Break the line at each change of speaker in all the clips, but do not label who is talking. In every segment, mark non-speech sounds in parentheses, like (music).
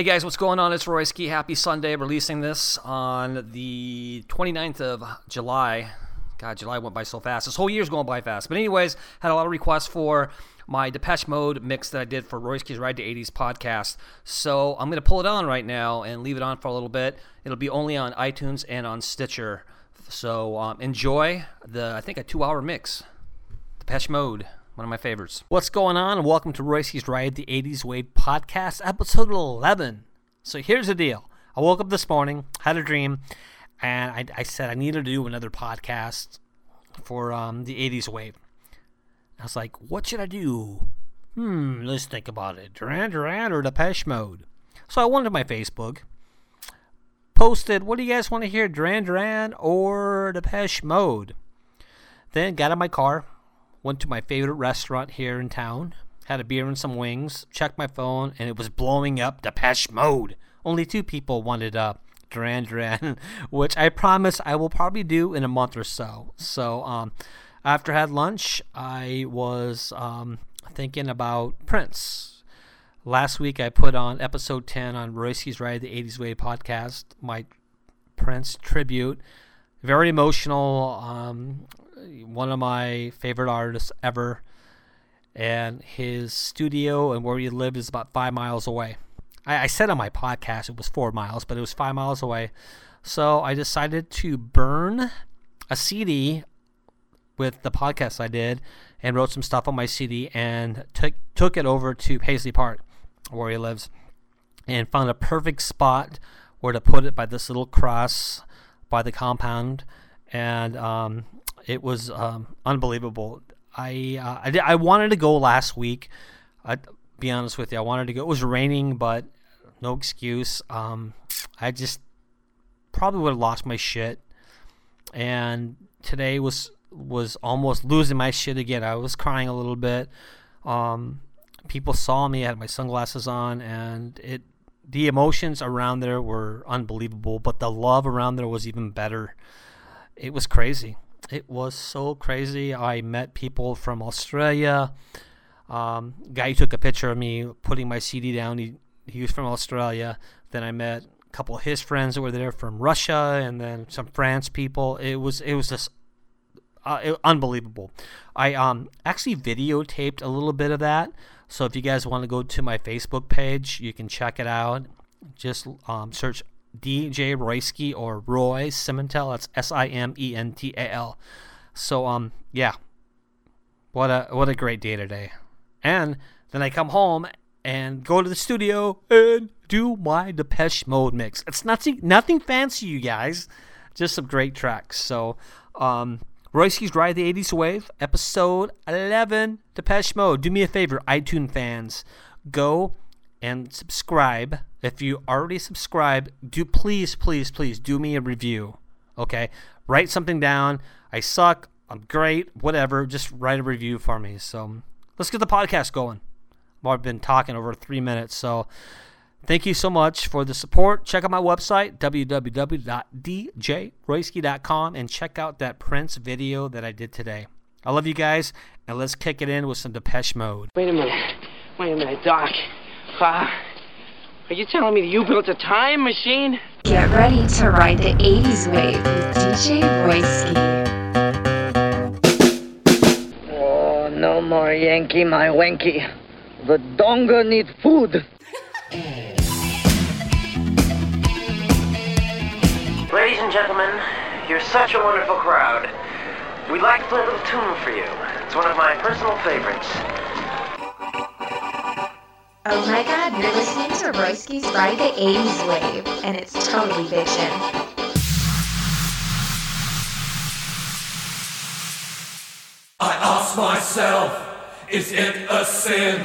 Hey guys, what's going on? It's Royski. Happy Sunday. Releasing this on the 29th of July. God, July went by so fast. This whole year's going by fast. But anyways, had a lot of requests for my Depeche Mode mix that I did for Royski's Ride to 80s podcast. So I'm going to pull it on right now and leave it on for a little bit. It'll be only on iTunes and on Stitcher. So um, enjoy the, I think, a two hour mix. Depeche Mode one of my favorites. What's going on? And welcome to Royce's Ride the 80s Wave podcast, episode 11. So here's the deal I woke up this morning, had a dream, and I, I said I needed to do another podcast for um, the 80s Wave. I was like, what should I do? Hmm, let's think about it. Duran Duran or Depeche Mode? So I went to my Facebook, posted, what do you guys want to hear, Duran Duran or Depeche Mode? Then got in my car, went to my favorite restaurant here in town, had a beer and some wings, checked my phone, and it was blowing up Depeche Mode. Only two people wanted uh, Duran Duran, (laughs) which I promise I will probably do in a month or so. So, um, after I had lunch, I was um, thinking about Prince. Last week, I put on episode 10 on Royce's Ride, the 80s Way podcast, my Prince tribute. Very emotional. Um, one of my favorite artists ever. And his studio and where he lived is about five miles away. I, I said on my podcast it was four miles, but it was five miles away. So I decided to burn a CD with the podcast I did and wrote some stuff on my CD and took took it over to Paisley Park where he lives and found a perfect spot where to put it by this little cross by the compound and um, it was um, unbelievable. I uh, I, I wanted to go last week. I be honest with you, I wanted to go. It was raining, but no excuse. Um, I just probably would have lost my shit. And today was was almost losing my shit again. I was crying a little bit. Um, people saw me. I had my sunglasses on, and it the emotions around there were unbelievable. But the love around there was even better. It was crazy. It was so crazy. I met people from Australia. Um, guy took a picture of me putting my CD down. He he was from Australia. Then I met a couple of his friends that were there from Russia, and then some France people. It was it was just uh, it, unbelievable. I um actually videotaped a little bit of that. So if you guys want to go to my Facebook page, you can check it out. Just um, search DJ Royski or Roy Simental. That's S I M E N T A L. So um yeah. What a what a great day today. And then I come home and go to the studio and do my Depeche Mode mix. It's nothing nothing fancy, you guys. Just some great tracks. So um Royski's Ride the 80s Wave, episode 11, Depeche Mode. Do me a favor, iTunes fans. Go and subscribe. If you already subscribed, do please, please, please do me a review. Okay? Write something down. I suck. I'm great. Whatever. Just write a review for me. So let's get the podcast going. I've been talking over three minutes. So thank you so much for the support. Check out my website, www.djroyski.com, and check out that Prince video that I did today. I love you guys, and let's kick it in with some Depeche Mode.
Wait a minute. Wait a minute, Doc. Uh, are you telling me that you built a time machine?
Get ready to ride the 80s wave with DJ Royski.
Oh, no more Yankee, my wanky. The Donger need food.
Ladies and gentlemen, you're such a wonderful crowd. We'd like to play a little tune for you. It's one of my personal favorites.
Oh my god, you're listening to Royski's Ride the 80s wave, and it's totally fiction.
I ask myself, is it a sin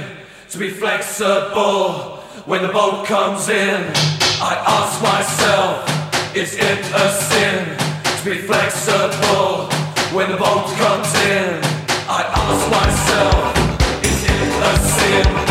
to be flexible when the boat comes in? I ask myself, is it a sin to be flexible when the boat comes in? I ask myself, is it a sin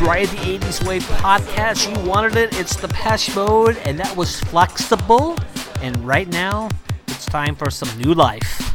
Try the
80s Wave
podcast. You wanted it. It's Depeche Mode, and that was flexible. And right now, it's time for some new life.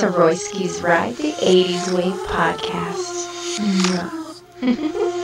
To Ride the 80s Wave podcast. (laughs)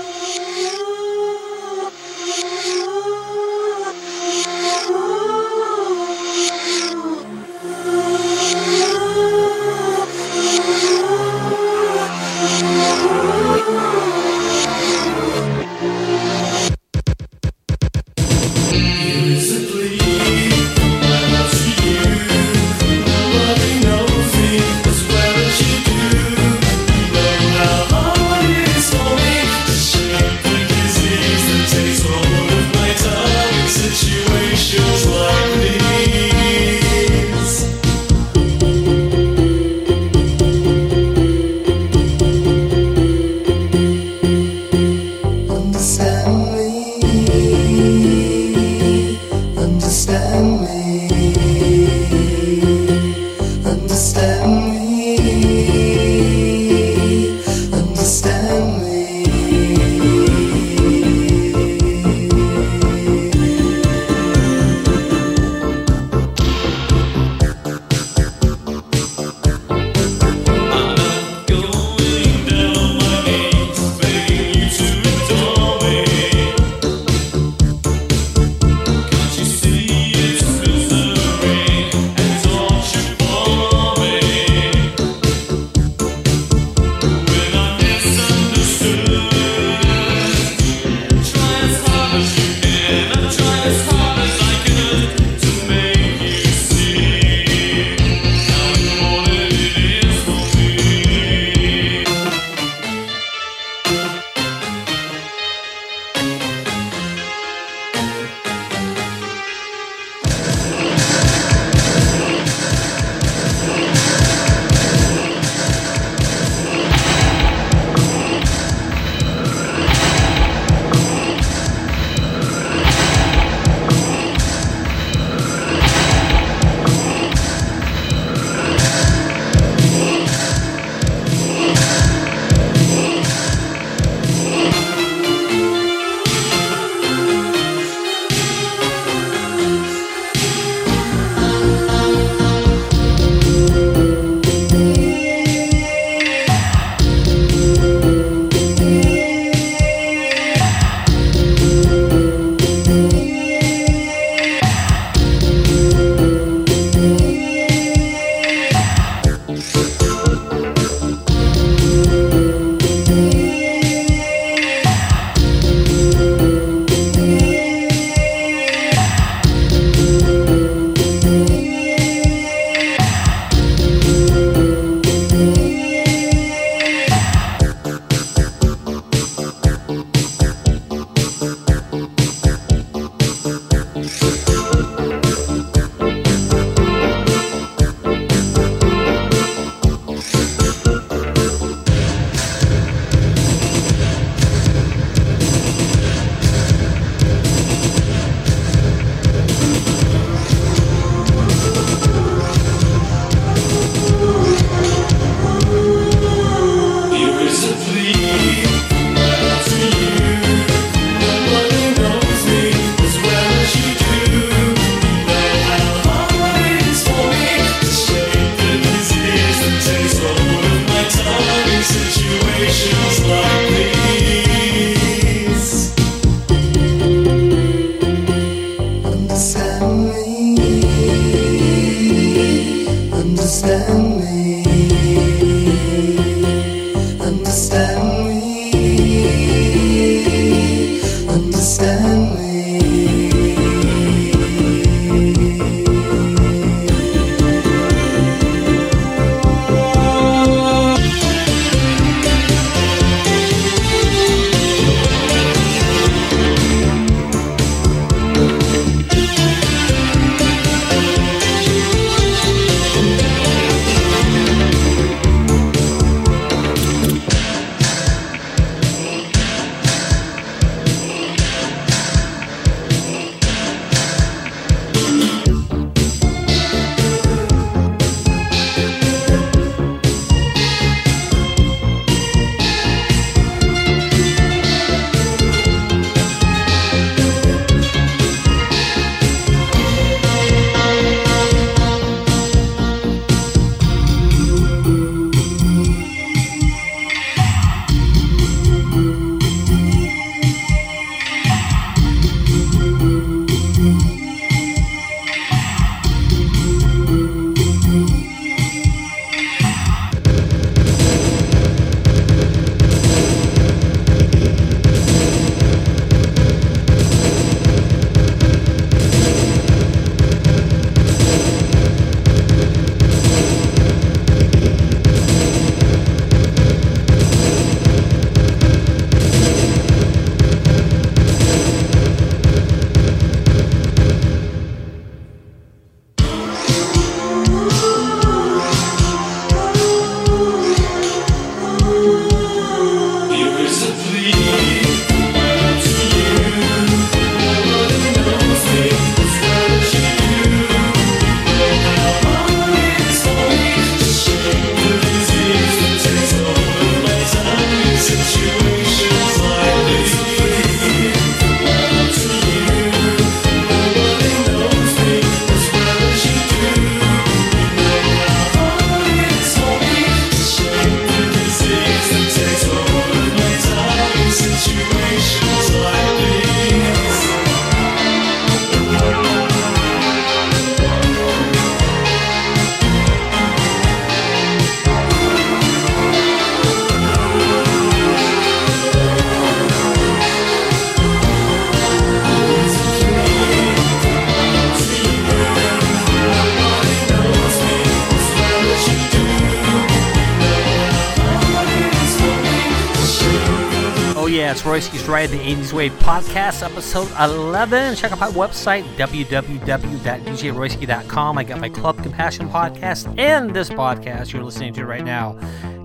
Wave Podcast, episode 11. Check out my website, www.djroyski.com. I got my Club Compassion podcast and this podcast you're listening to right now.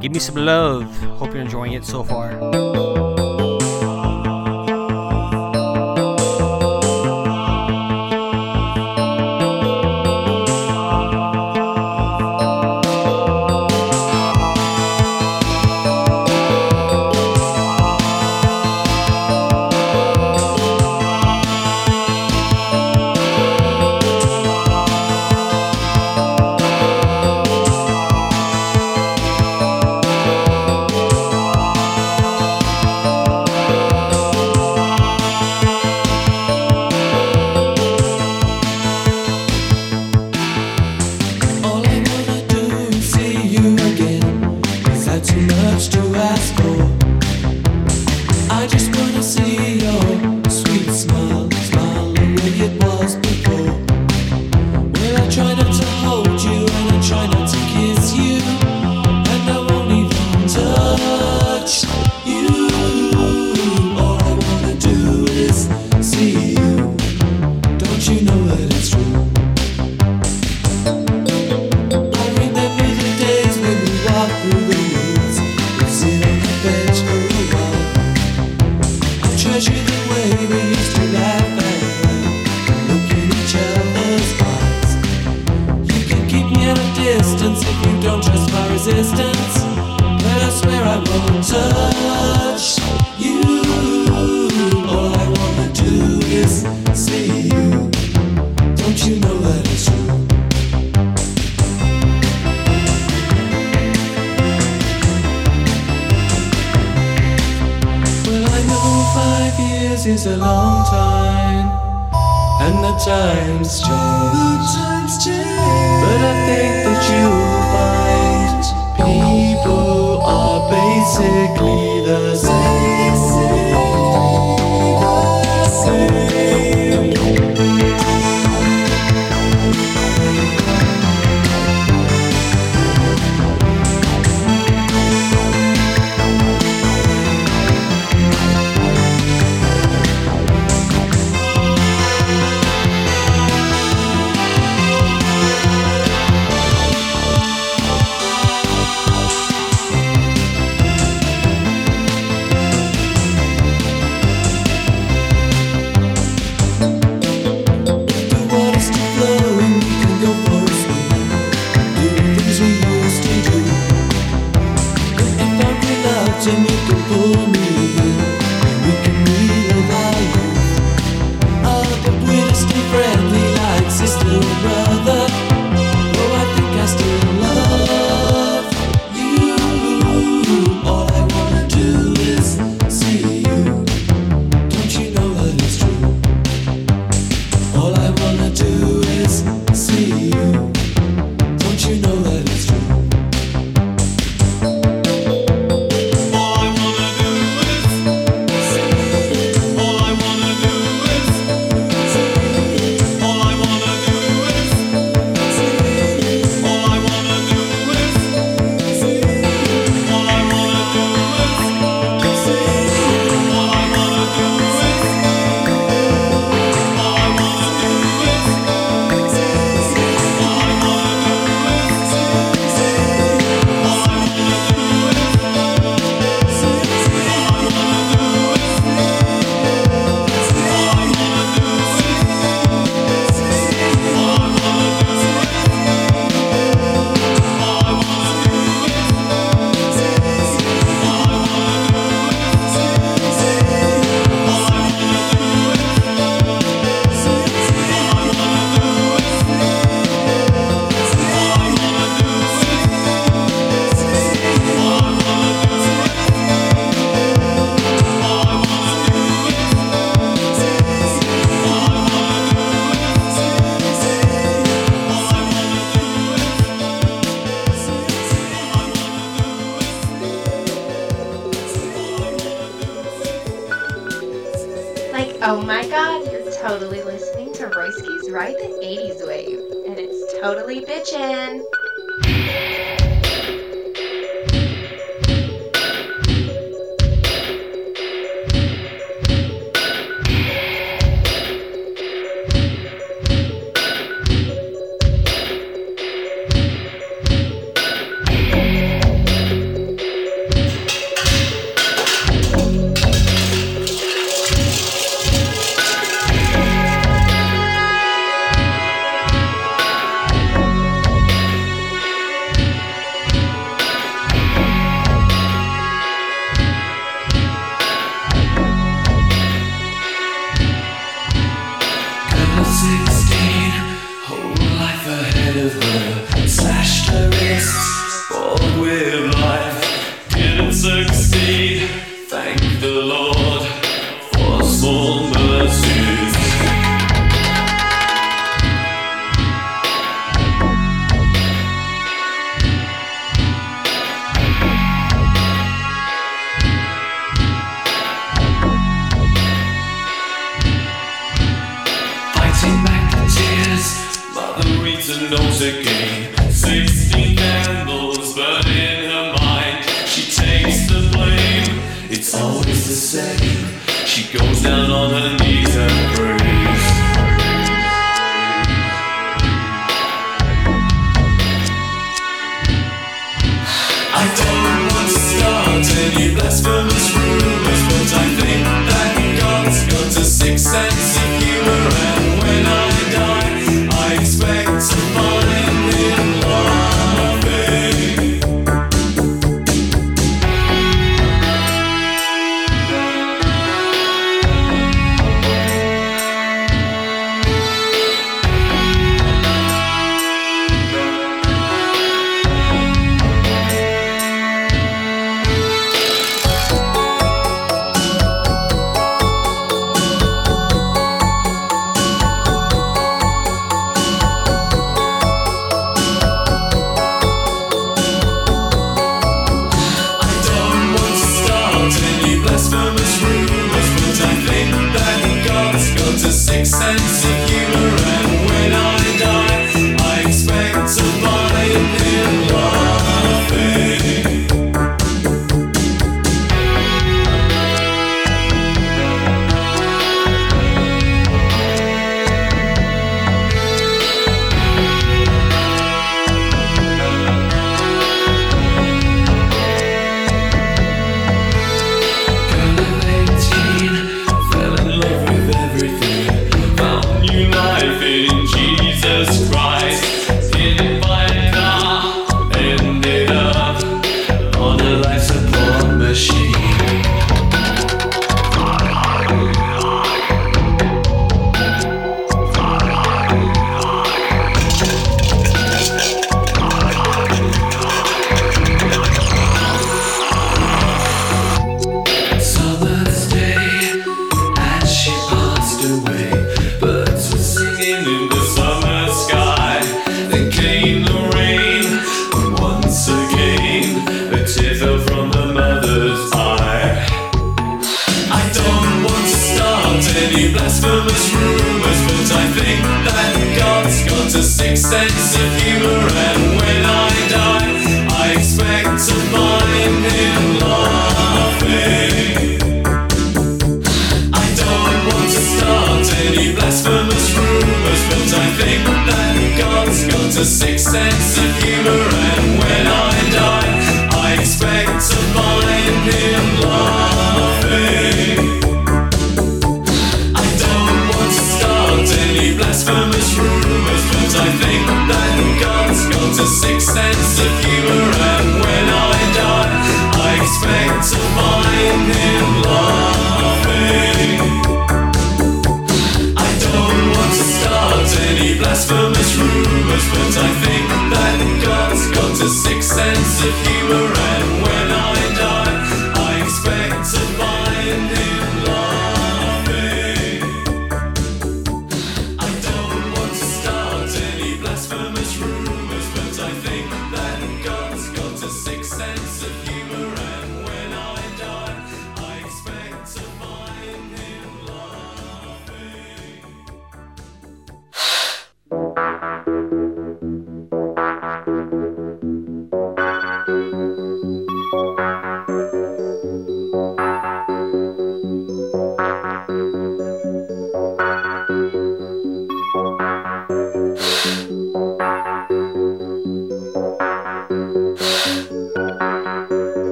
Give me some love. Hope you're enjoying it so far.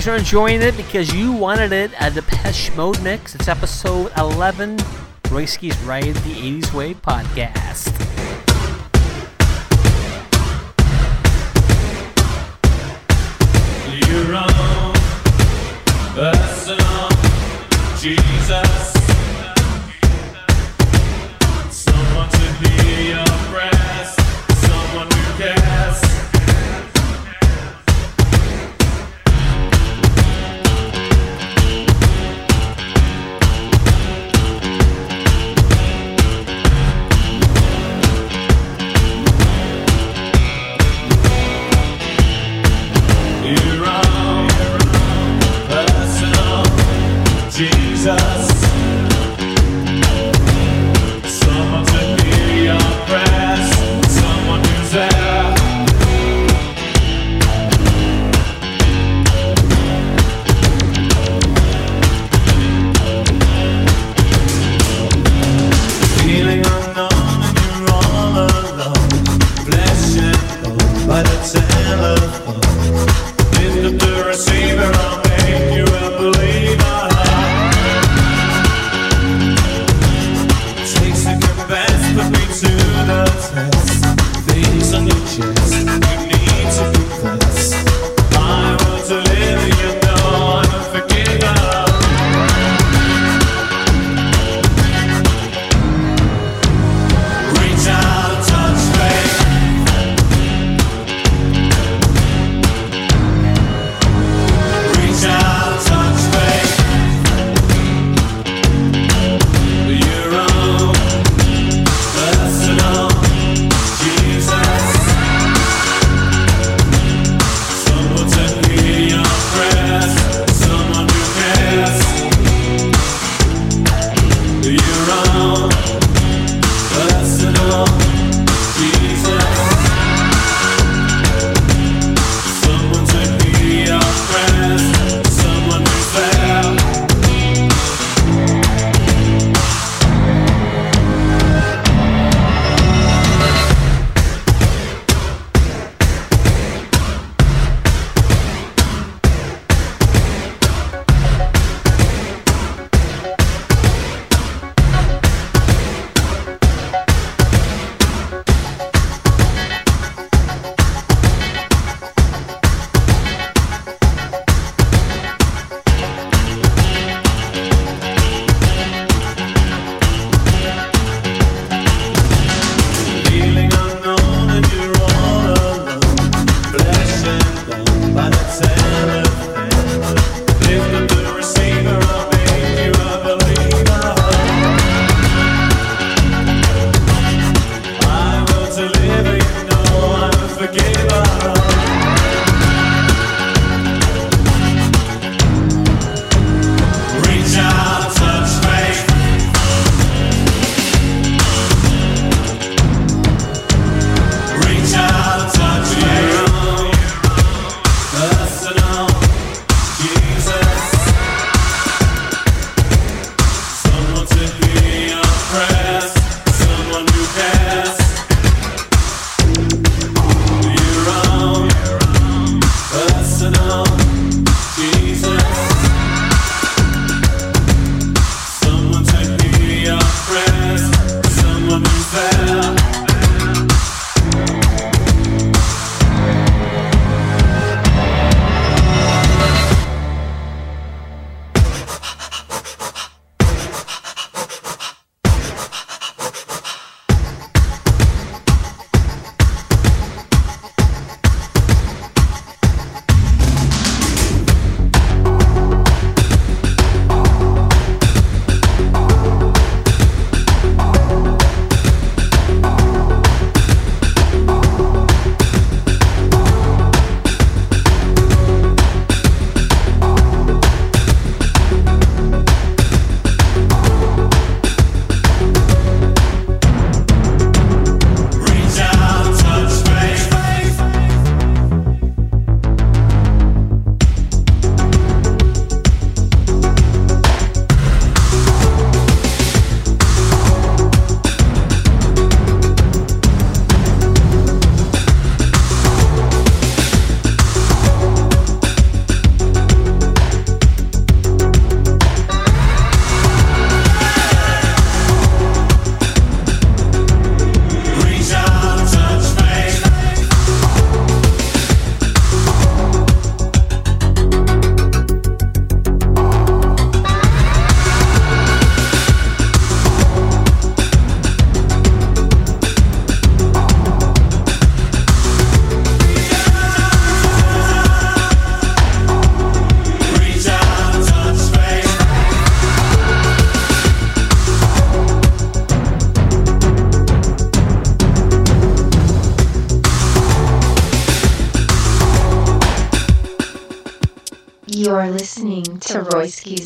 guys are enjoying it because you wanted it at Depeche Mode Mix. It's episode 11, Royski's Ride the 80s Way podcast.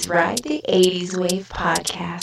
Ride the 80s Wave podcast.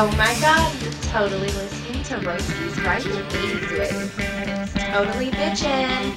Oh my
god, you're totally listening to Roasties Right Easy. It's totally bitchin'.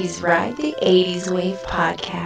Royski's Ride the 80s Wave podcast.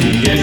Fulfilled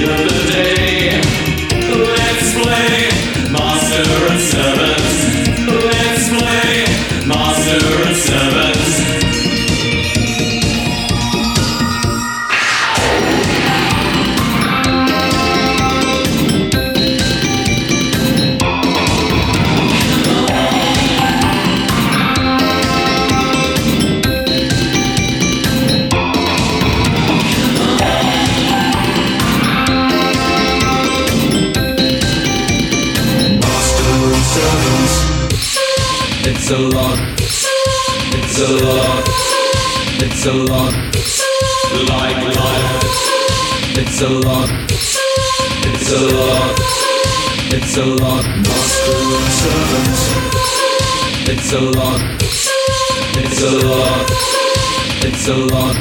It's a lot.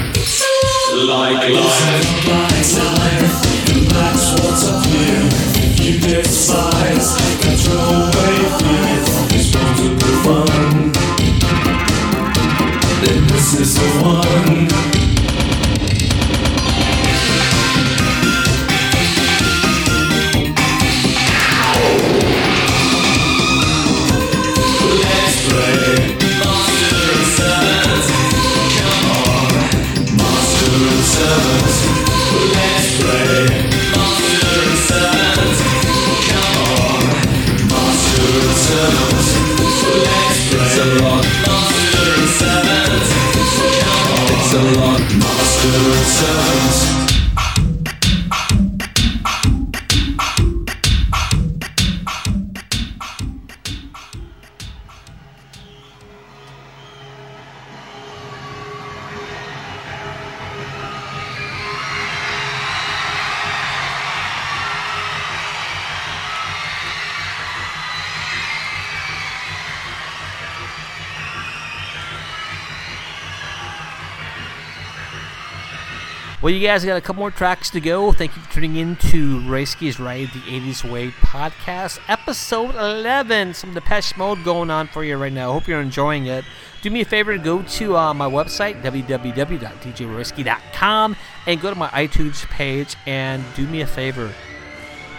Like life. Like life. And that's what's up here. You despise
Guys got a couple more tracks to go. Thank you for tuning in to Royski's Ride the 80s Way podcast, episode 11. Some Depeche Mode going on for you right now. Hope you're enjoying it. Do me a favor, go to uh, my website, www.djroysky.com, and go to my iTunes page and do me a favor.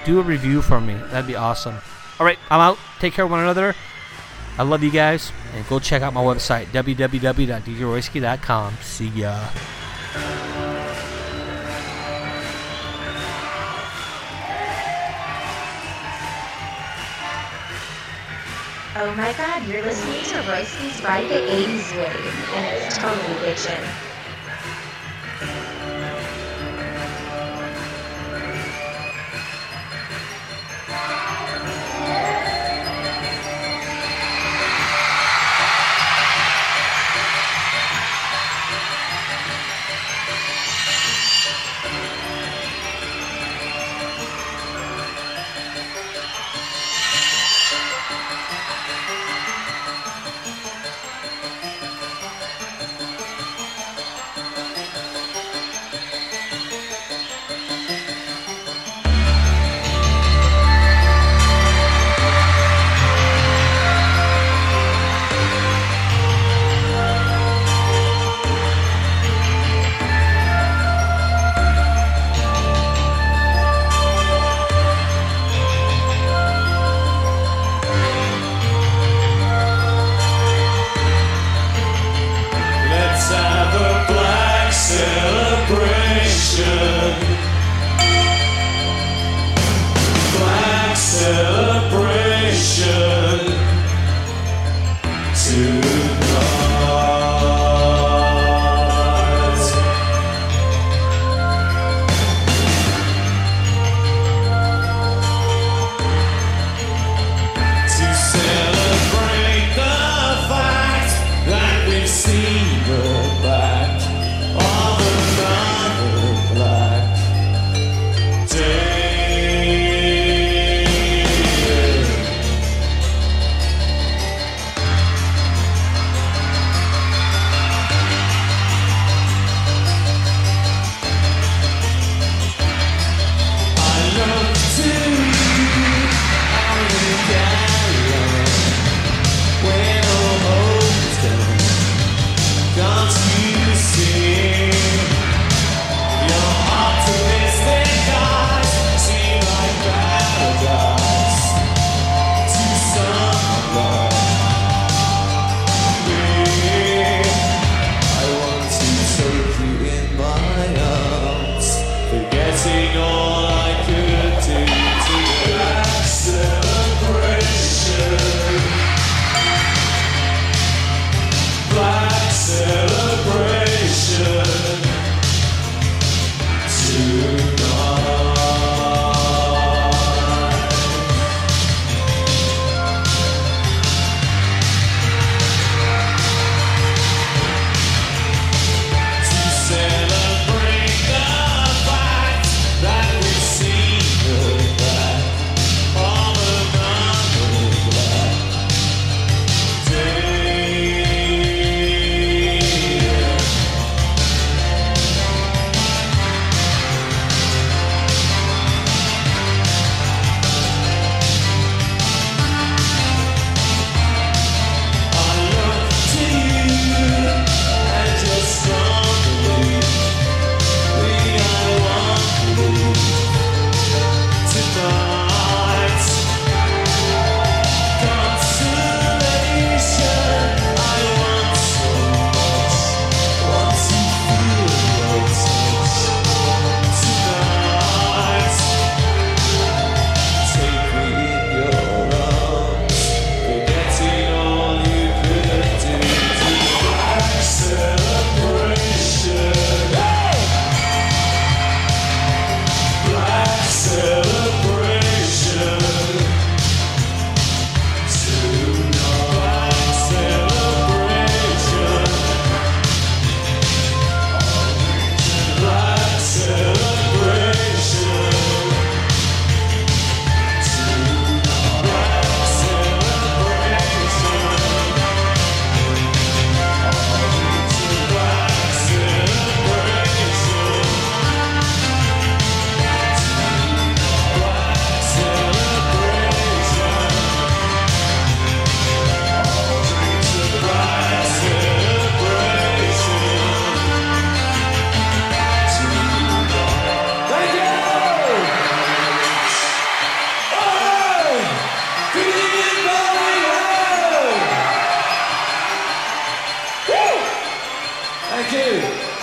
Do a review for me. That'd be awesome. All right, I'm out. Take care of one another. I love you guys. And go check out my website, www.djroysky.com. See ya.
Oh my god, you're listening to Royce's Ride the 80s Wave, and it's totally bitchin'. Thank you.